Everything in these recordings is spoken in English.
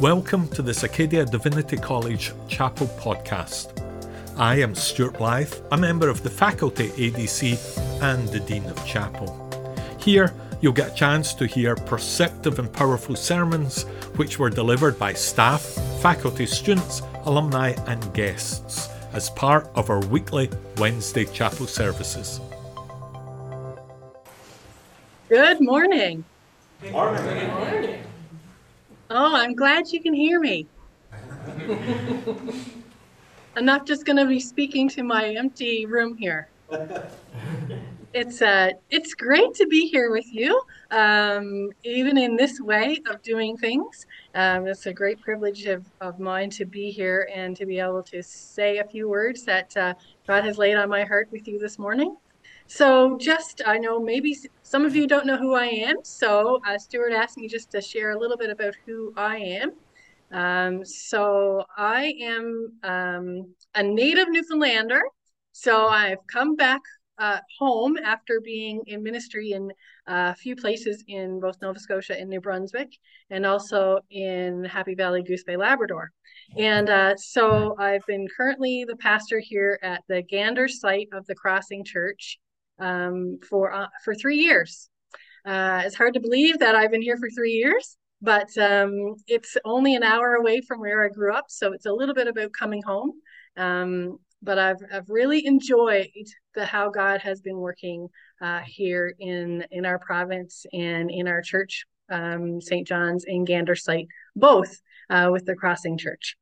Welcome to this Acadia Divinity College Chapel podcast. I am Stuart Blythe, a member of the faculty ADC and the Dean of Chapel. Here, you'll get a chance to hear perceptive and powerful sermons which were delivered by staff, faculty, students, alumni, and guests as part of our weekly Wednesday chapel services. Good morning. Morning. morning. Oh, I'm glad you can hear me. I'm not just going to be speaking to my empty room here. It's uh, it's great to be here with you, um, even in this way of doing things. Um, it's a great privilege of, of mine to be here and to be able to say a few words that uh, God has laid on my heart with you this morning. So, just I know maybe some of you don't know who I am. So, uh, Stuart asked me just to share a little bit about who I am. Um, so, I am um, a native Newfoundlander. So, I've come back uh, home after being in ministry in uh, a few places in both Nova Scotia and New Brunswick, and also in Happy Valley, Goose Bay, Labrador. And uh, so I've been currently the pastor here at the Gander site of the Crossing Church um, for uh, for three years. Uh, it's hard to believe that I've been here for three years, but um, it's only an hour away from where I grew up, so it's a little bit about coming home. Um, but I've I've really enjoyed the how God has been working uh, here in in our province and in our church, um, St. John's and Gander site, both uh, with the Crossing Church.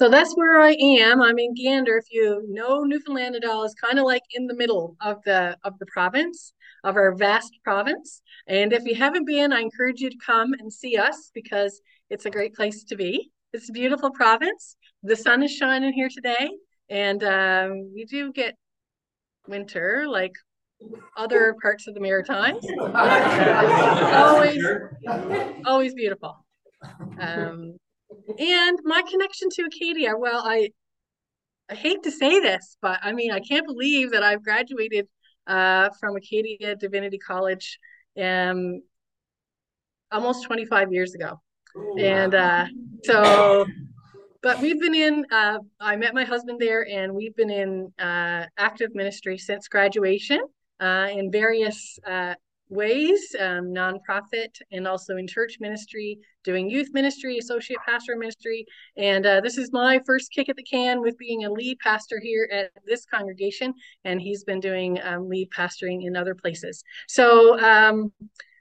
So that's where I am. I'm in Gander. If you know Newfoundland at all, is kind of like in the middle of the of the province, of our vast province. And if you haven't been, I encourage you to come and see us because it's a great place to be. It's a beautiful province. The sun is shining here today, and um, we do get winter like other parts of the Maritimes. always, always beautiful. Um, and my connection to Acadia, well, I I hate to say this, but I mean, I can't believe that I've graduated uh, from Acadia Divinity College um, almost 25 years ago. And uh, so, but we've been in, uh, I met my husband there, and we've been in uh, active ministry since graduation uh, in various uh, ways um, nonprofit and also in church ministry doing youth ministry associate pastor ministry. And uh, this is my first kick at the can with being a lead pastor here at this congregation and he's been doing um, lead pastoring in other places. So um,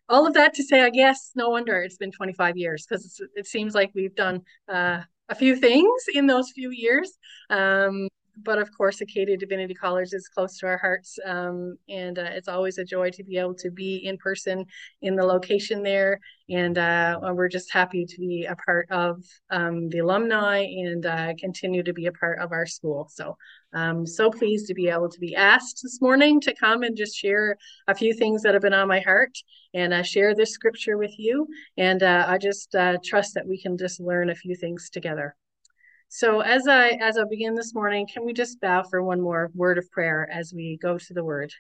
all of that to say i guess no wonder it's been 25 years because it seems like we've done uh, a few things in those few years. Um, but of course, Acadia Divinity College is close to our hearts, um, and uh, it's always a joy to be able to be in person in the location there. And uh, we're just happy to be a part of um, the alumni and uh, continue to be a part of our school. So I'm so pleased to be able to be asked this morning to come and just share a few things that have been on my heart and uh, share this scripture with you. And uh, I just uh, trust that we can just learn a few things together. So as I as I begin this morning, can we just bow for one more word of prayer as we go to the word?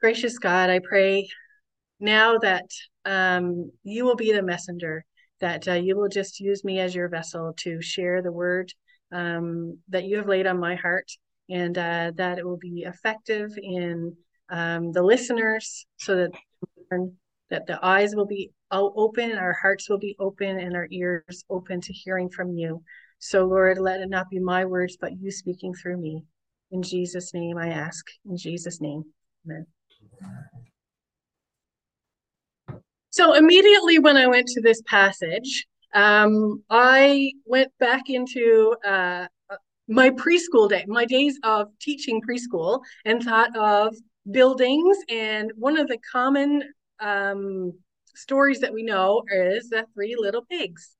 Gracious God, I pray now that um, you will be the messenger, that uh, you will just use me as your vessel to share the word um, that you have laid on my heart, and uh, that it will be effective in um, the listeners, so that that the eyes will be open, our hearts will be open, and our ears open to hearing from you. So, Lord, let it not be my words, but you speaking through me. In Jesus' name I ask. In Jesus' name, amen. So, immediately when I went to this passage, um, I went back into uh, my preschool day, my days of teaching preschool, and thought of buildings. And one of the common um, stories that we know is the three little pigs.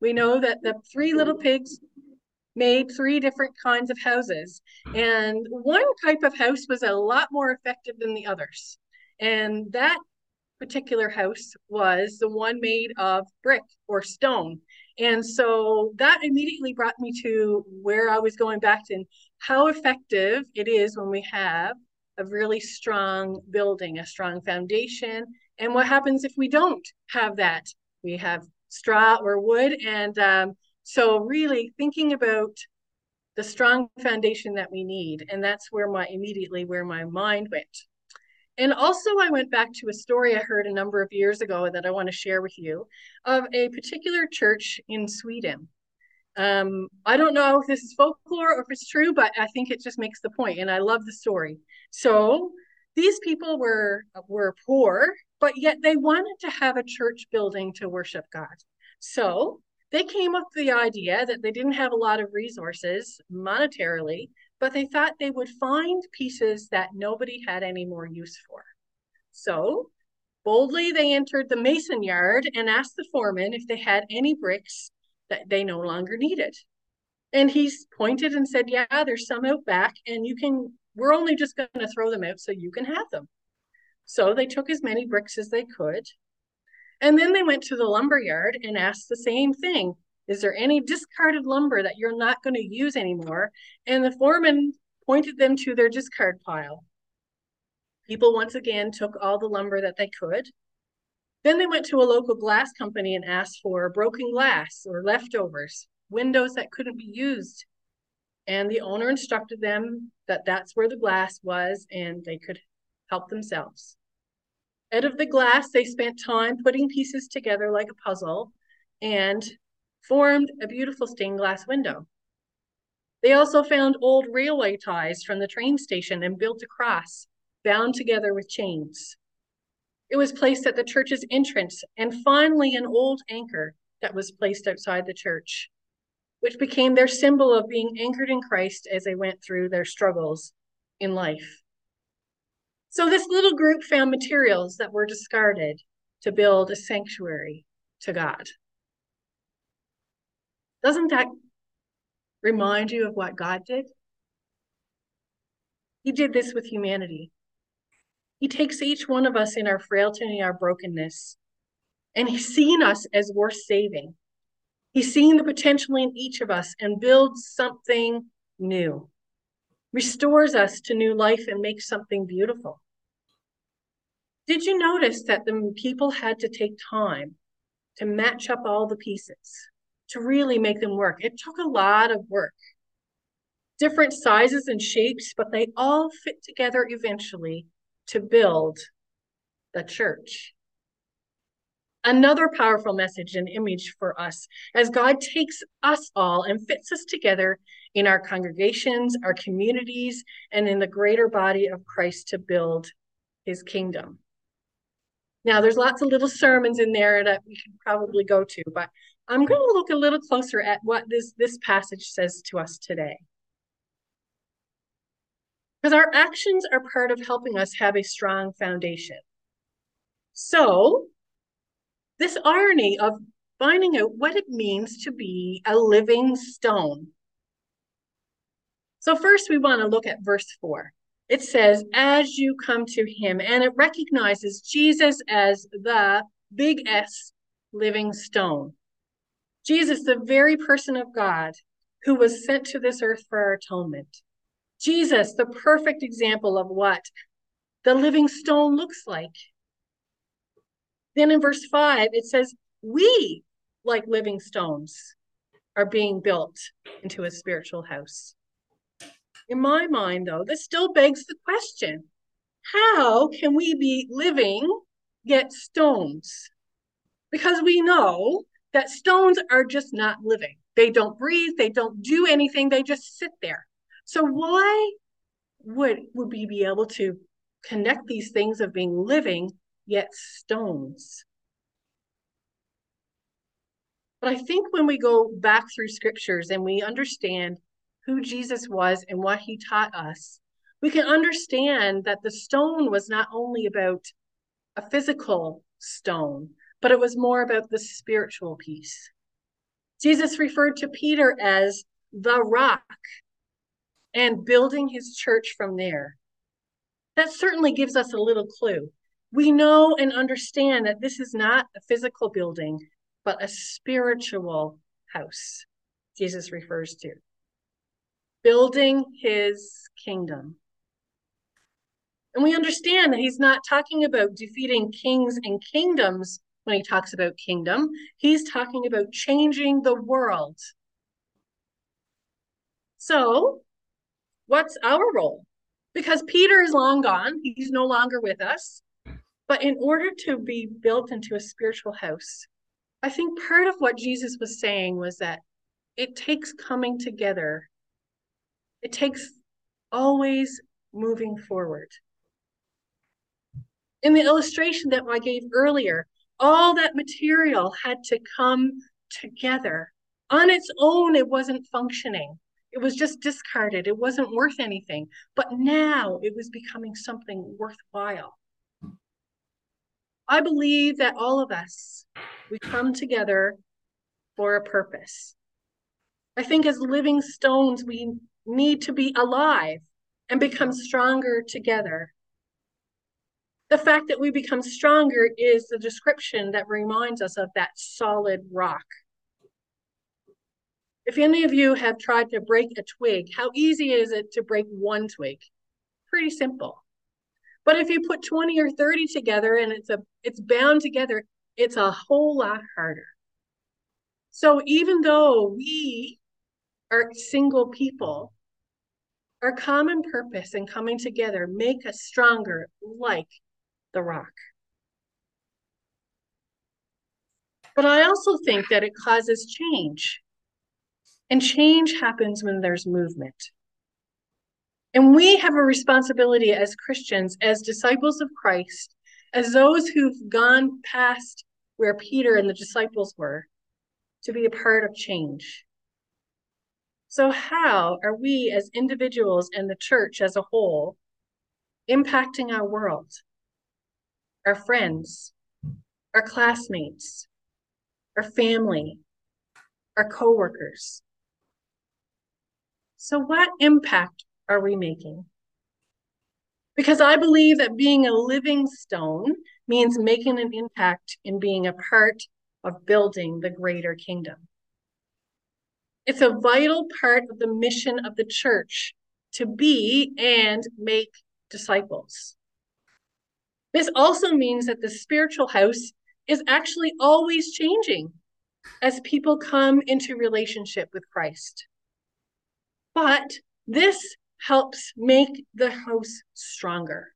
We know that the three little pigs made three different kinds of houses. And one type of house was a lot more effective than the others. And that particular house was the one made of brick or stone. And so that immediately brought me to where I was going back to and how effective it is when we have a really strong building, a strong foundation, and what happens if we don't have that we have straw or wood. And um, so really thinking about the strong foundation that we need. And that's where my immediately where my mind went. And also, I went back to a story I heard a number of years ago that I want to share with you of a particular church in Sweden. Um, I don't know if this is folklore or if it's true, but I think it just makes the point, and I love the story. So these people were were poor, but yet they wanted to have a church building to worship God. So they came up with the idea that they didn't have a lot of resources monetarily, but they thought they would find pieces that nobody had any more use for. So boldly they entered the mason yard and asked the foreman if they had any bricks that they no longer needed. And he's pointed and said, Yeah, there's some out back, and you can, we're only just going to throw them out so you can have them. So they took as many bricks as they could. And then they went to the lumber yard and asked the same thing Is there any discarded lumber that you're not going to use anymore? And the foreman pointed them to their discard pile. People once again took all the lumber that they could. Then they went to a local glass company and asked for broken glass or leftovers, windows that couldn't be used. And the owner instructed them that that's where the glass was and they could help themselves. Out of the glass, they spent time putting pieces together like a puzzle and formed a beautiful stained glass window. They also found old railway ties from the train station and built a cross bound together with chains. It was placed at the church's entrance, and finally, an old anchor that was placed outside the church, which became their symbol of being anchored in Christ as they went through their struggles in life. So, this little group found materials that were discarded to build a sanctuary to God. Doesn't that remind you of what God did? He did this with humanity. He takes each one of us in our frailty and our brokenness, and He's seen us as worth saving. He's seen the potential in each of us and builds something new, restores us to new life, and makes something beautiful. Did you notice that the people had to take time to match up all the pieces to really make them work? It took a lot of work. Different sizes and shapes, but they all fit together eventually to build the church. Another powerful message and image for us as God takes us all and fits us together in our congregations, our communities, and in the greater body of Christ to build his kingdom. Now, there's lots of little sermons in there that we could probably go to, but I'm going to look a little closer at what this, this passage says to us today. Because our actions are part of helping us have a strong foundation. So, this irony of finding out what it means to be a living stone. So, first, we want to look at verse 4. It says, As you come to him, and it recognizes Jesus as the big S living stone. Jesus, the very person of God who was sent to this earth for our atonement. Jesus, the perfect example of what the living stone looks like. Then in verse 5, it says, We, like living stones, are being built into a spiritual house. In my mind, though, this still begs the question how can we be living yet stones? Because we know that stones are just not living. They don't breathe, they don't do anything, they just sit there. So why would would we be able to connect these things of being living yet stones? But I think when we go back through scriptures and we understand who Jesus was and what he taught us, we can understand that the stone was not only about a physical stone, but it was more about the spiritual piece. Jesus referred to Peter as the rock and building his church from there. That certainly gives us a little clue. We know and understand that this is not a physical building, but a spiritual house, Jesus refers to. Building his kingdom. And we understand that he's not talking about defeating kings and kingdoms when he talks about kingdom. He's talking about changing the world. So, what's our role? Because Peter is long gone, he's no longer with us. But in order to be built into a spiritual house, I think part of what Jesus was saying was that it takes coming together, it takes always moving forward. In the illustration that I gave earlier, all that material had to come together. On its own, it wasn't functioning. It was just discarded. It wasn't worth anything. But now it was becoming something worthwhile. I believe that all of us, we come together for a purpose. I think as living stones, we need to be alive and become stronger together. The fact that we become stronger is the description that reminds us of that solid rock. If any of you have tried to break a twig, how easy is it to break one twig? Pretty simple. But if you put 20 or 30 together and it's a it's bound together, it's a whole lot harder. So even though we are single people, our common purpose in coming together make us stronger like the rock. But I also think that it causes change. And change happens when there's movement. And we have a responsibility as Christians, as disciples of Christ, as those who've gone past where Peter and the disciples were, to be a part of change. So, how are we as individuals and the church as a whole impacting our world, our friends, our classmates, our family, our coworkers? So, what impact are we making? Because I believe that being a living stone means making an impact in being a part of building the greater kingdom. It's a vital part of the mission of the church to be and make disciples. This also means that the spiritual house is actually always changing as people come into relationship with Christ. But this helps make the house stronger.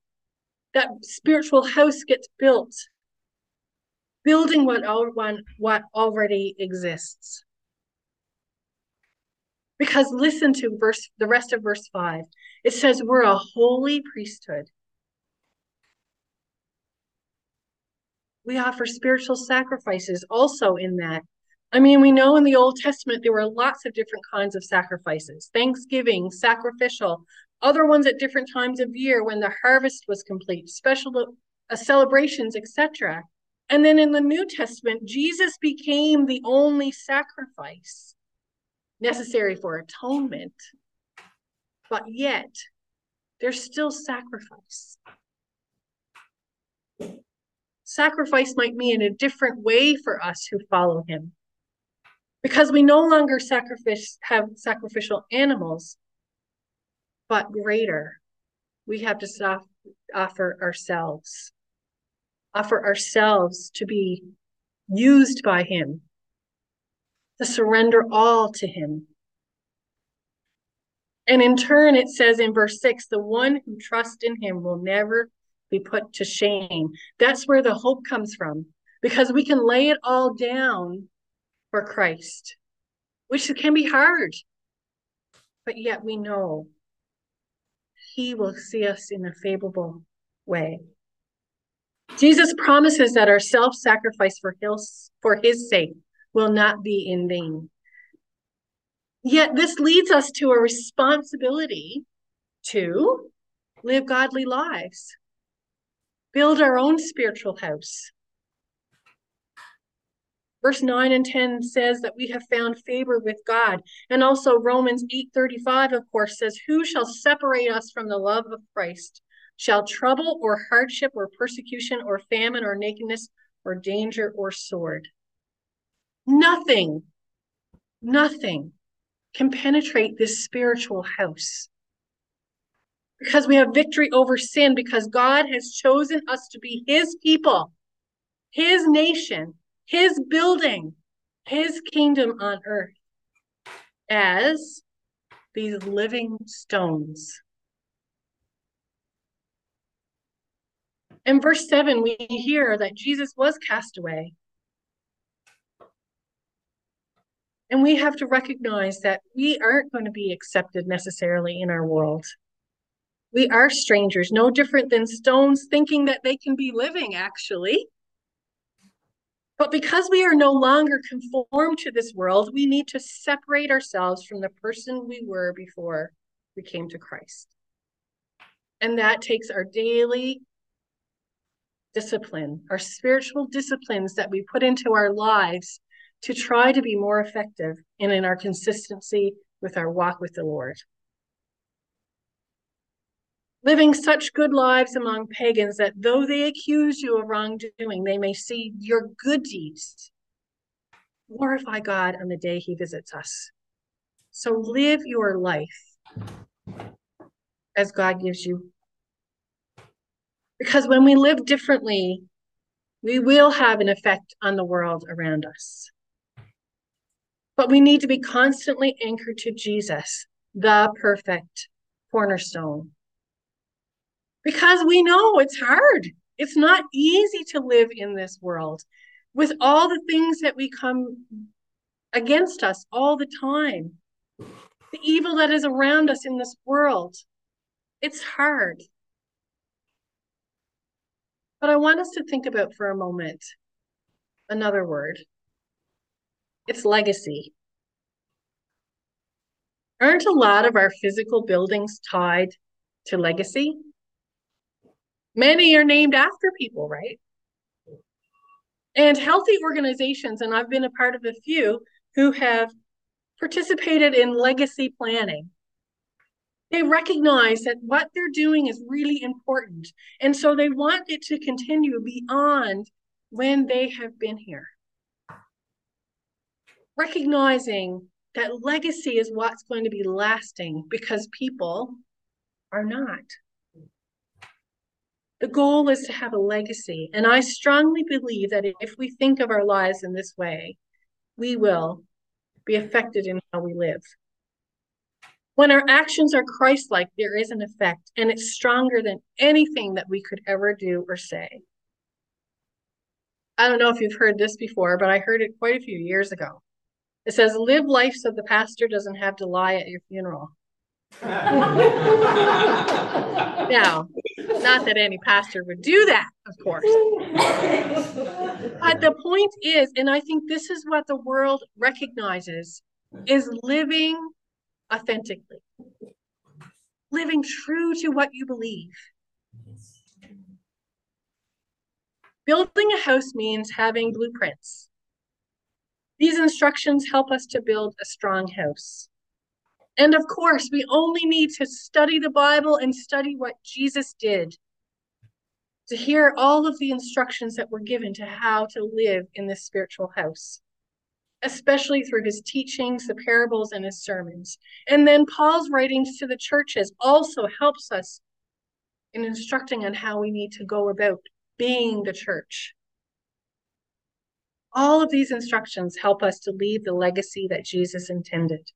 That spiritual house gets built, building what, what already exists. Because listen to verse the rest of verse 5. It says we're a holy priesthood. We offer spiritual sacrifices also in that I mean, we know in the Old Testament there were lots of different kinds of sacrifices Thanksgiving, sacrificial, other ones at different times of year when the harvest was complete, special uh, celebrations, etc. And then in the New Testament, Jesus became the only sacrifice necessary for atonement. But yet, there's still sacrifice. Sacrifice might mean a different way for us who follow him because we no longer sacrifice have sacrificial animals but greater. We have to soft, offer ourselves offer ourselves to be used by him to surrender all to him. And in turn it says in verse 6 the one who trusts in him will never be put to shame. That's where the hope comes from because we can lay it all down for Christ, which can be hard, but yet we know He will see us in a favorable way. Jesus promises that our self sacrifice for his, for his sake will not be in vain. Yet this leads us to a responsibility to live godly lives, build our own spiritual house, Verse 9 and 10 says that we have found favor with God. And also Romans 8:35 of course says, "Who shall separate us from the love of Christ? Shall trouble or hardship or persecution or famine or nakedness or danger or sword?" Nothing. Nothing can penetrate this spiritual house. Because we have victory over sin because God has chosen us to be his people his nation, his building, his kingdom on earth as these living stones. In verse 7, we hear that Jesus was cast away. And we have to recognize that we aren't going to be accepted necessarily in our world. We are strangers, no different than stones thinking that they can be living, actually. But because we are no longer conformed to this world, we need to separate ourselves from the person we were before we came to Christ. And that takes our daily discipline, our spiritual disciplines that we put into our lives to try to be more effective and in our consistency with our walk with the Lord living such good lives among pagans that though they accuse you of wrongdoing, they may see your good deeds. Glorify God on the day he visits us. So live your life as God gives you. Because when we live differently, we will have an effect on the world around us. But we need to be constantly anchored to Jesus, the perfect cornerstone because we know it's hard. It's not easy to live in this world with all the things that we come against us all the time. The evil that is around us in this world. It's hard. But I want us to think about for a moment another word. It's legacy. Aren't a lot of our physical buildings tied to legacy? Many are named after people, right? And healthy organizations, and I've been a part of a few who have participated in legacy planning. They recognize that what they're doing is really important. And so they want it to continue beyond when they have been here. Recognizing that legacy is what's going to be lasting because people are not. The goal is to have a legacy. And I strongly believe that if we think of our lives in this way, we will be affected in how we live. When our actions are Christ like, there is an effect, and it's stronger than anything that we could ever do or say. I don't know if you've heard this before, but I heard it quite a few years ago. It says, Live life so the pastor doesn't have to lie at your funeral. now, not that any pastor would do that, of course. but the point is, and I think this is what the world recognizes, is living authentically, living true to what you believe. Building a house means having blueprints. These instructions help us to build a strong house. And of course, we only need to study the Bible and study what Jesus did to hear all of the instructions that were given to how to live in this spiritual house, especially through his teachings, the parables, and his sermons. And then Paul's writings to the churches also helps us in instructing on how we need to go about being the church. All of these instructions help us to leave the legacy that Jesus intended.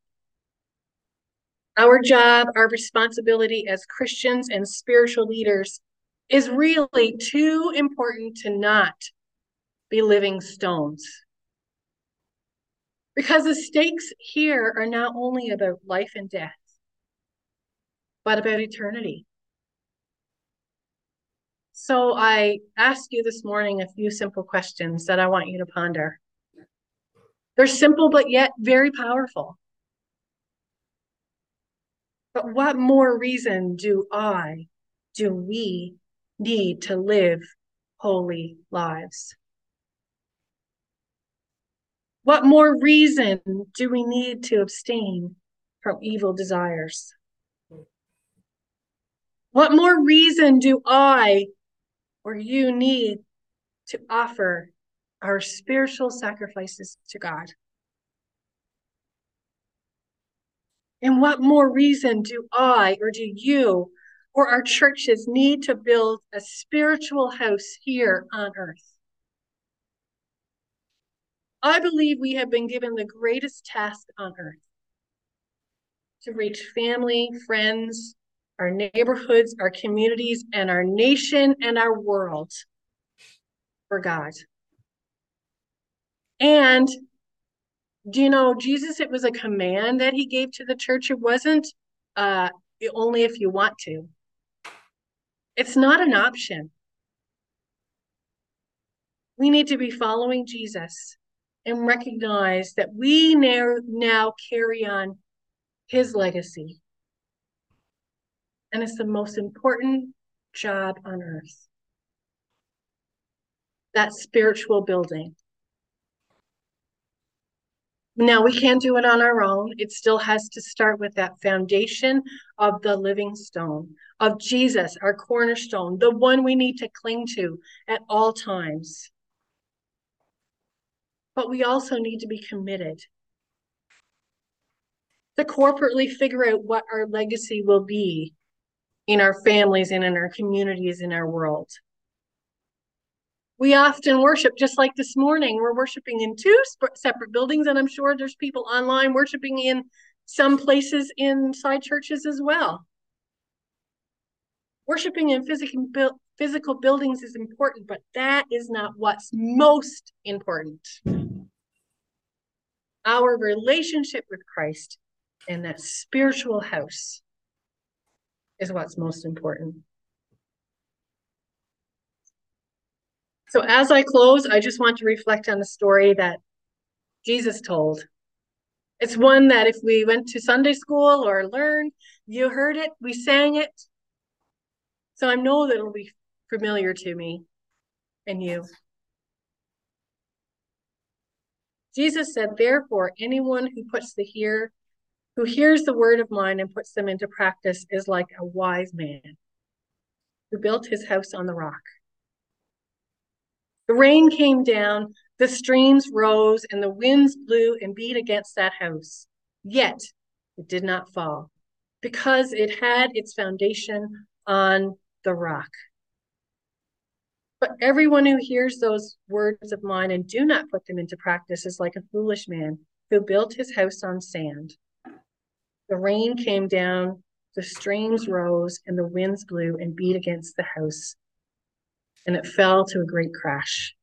Our job, our responsibility as Christians and spiritual leaders is really too important to not be living stones. Because the stakes here are not only about life and death, but about eternity. So I ask you this morning a few simple questions that I want you to ponder. They're simple, but yet very powerful. But what more reason do I, do we need to live holy lives? What more reason do we need to abstain from evil desires? What more reason do I or you need to offer our spiritual sacrifices to God? And what more reason do I or do you or our churches need to build a spiritual house here on earth? I believe we have been given the greatest task on earth to reach family, friends, our neighborhoods, our communities, and our nation and our world for God. And you know, Jesus, it was a command that he gave to the church. It wasn't uh, only if you want to, it's not an option. We need to be following Jesus and recognize that we now, now carry on his legacy. And it's the most important job on earth. That spiritual building. Now, we can't do it on our own. It still has to start with that foundation of the living stone, of Jesus, our cornerstone, the one we need to cling to at all times. But we also need to be committed to corporately figure out what our legacy will be in our families and in our communities in our world. We often worship just like this morning. We're worshiping in two separate buildings, and I'm sure there's people online worshiping in some places inside churches as well. Worshiping in physical, physical buildings is important, but that is not what's most important. Our relationship with Christ and that spiritual house is what's most important. So, as I close, I just want to reflect on the story that Jesus told. It's one that if we went to Sunday school or learned, you heard it, we sang it. So, I know that it'll be familiar to me and you. Jesus said, Therefore, anyone who puts the here who hears the word of mine and puts them into practice is like a wise man who built his house on the rock. The rain came down, the streams rose, and the winds blew and beat against that house. Yet it did not fall because it had its foundation on the rock. But everyone who hears those words of mine and do not put them into practice is like a foolish man who built his house on sand. The rain came down, the streams rose, and the winds blew and beat against the house, and it fell to a great crash.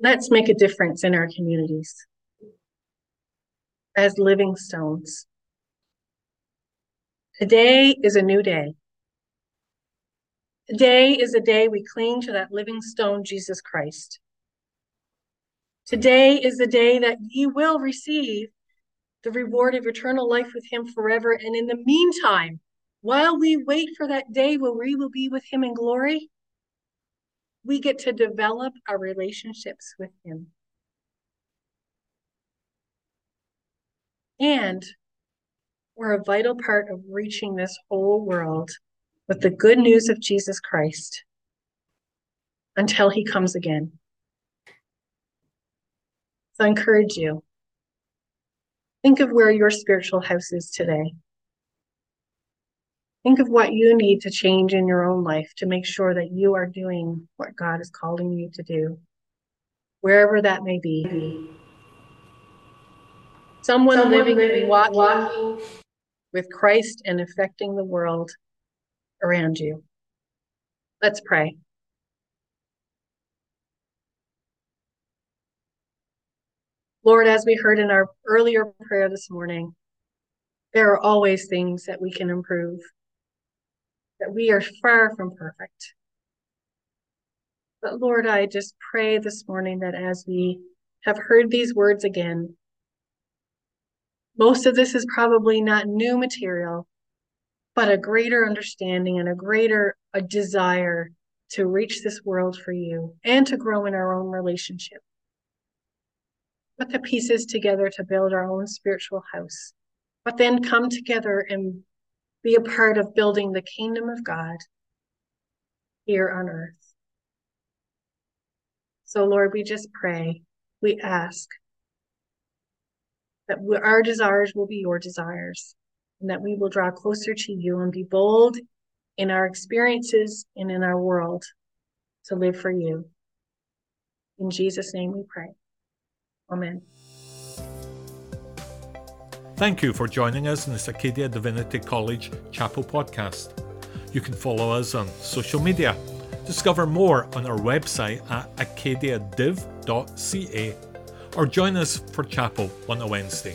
Let's make a difference in our communities as living stones. Today is a new day. Today is a day we cling to that living stone, Jesus Christ. Today is the day that you will receive the reward of eternal life with him forever. And in the meantime, while we wait for that day where we will be with him in glory, we get to develop our relationships with him. And we're a vital part of reaching this whole world with the good news of Jesus Christ until he comes again. So I encourage you. Think of where your spiritual house is today. Think of what you need to change in your own life to make sure that you are doing what God is calling you to do, wherever that may be. Someone, Someone living, living, walking, walking with Christ and affecting the world around you. Let's pray. Lord, as we heard in our earlier prayer this morning, there are always things that we can improve, that we are far from perfect. But Lord, I just pray this morning that as we have heard these words again, most of this is probably not new material, but a greater understanding and a greater a desire to reach this world for you and to grow in our own relationship put the pieces together to build our own spiritual house, but then come together and be a part of building the kingdom of God here on earth. So, Lord, we just pray, we ask that our desires will be your desires, and that we will draw closer to you and be bold in our experiences and in our world to live for you. In Jesus' name we pray. Amen. Thank you for joining us in this Acadia Divinity College Chapel podcast. You can follow us on social media. Discover more on our website at acadiadiv.ca or join us for chapel on a Wednesday.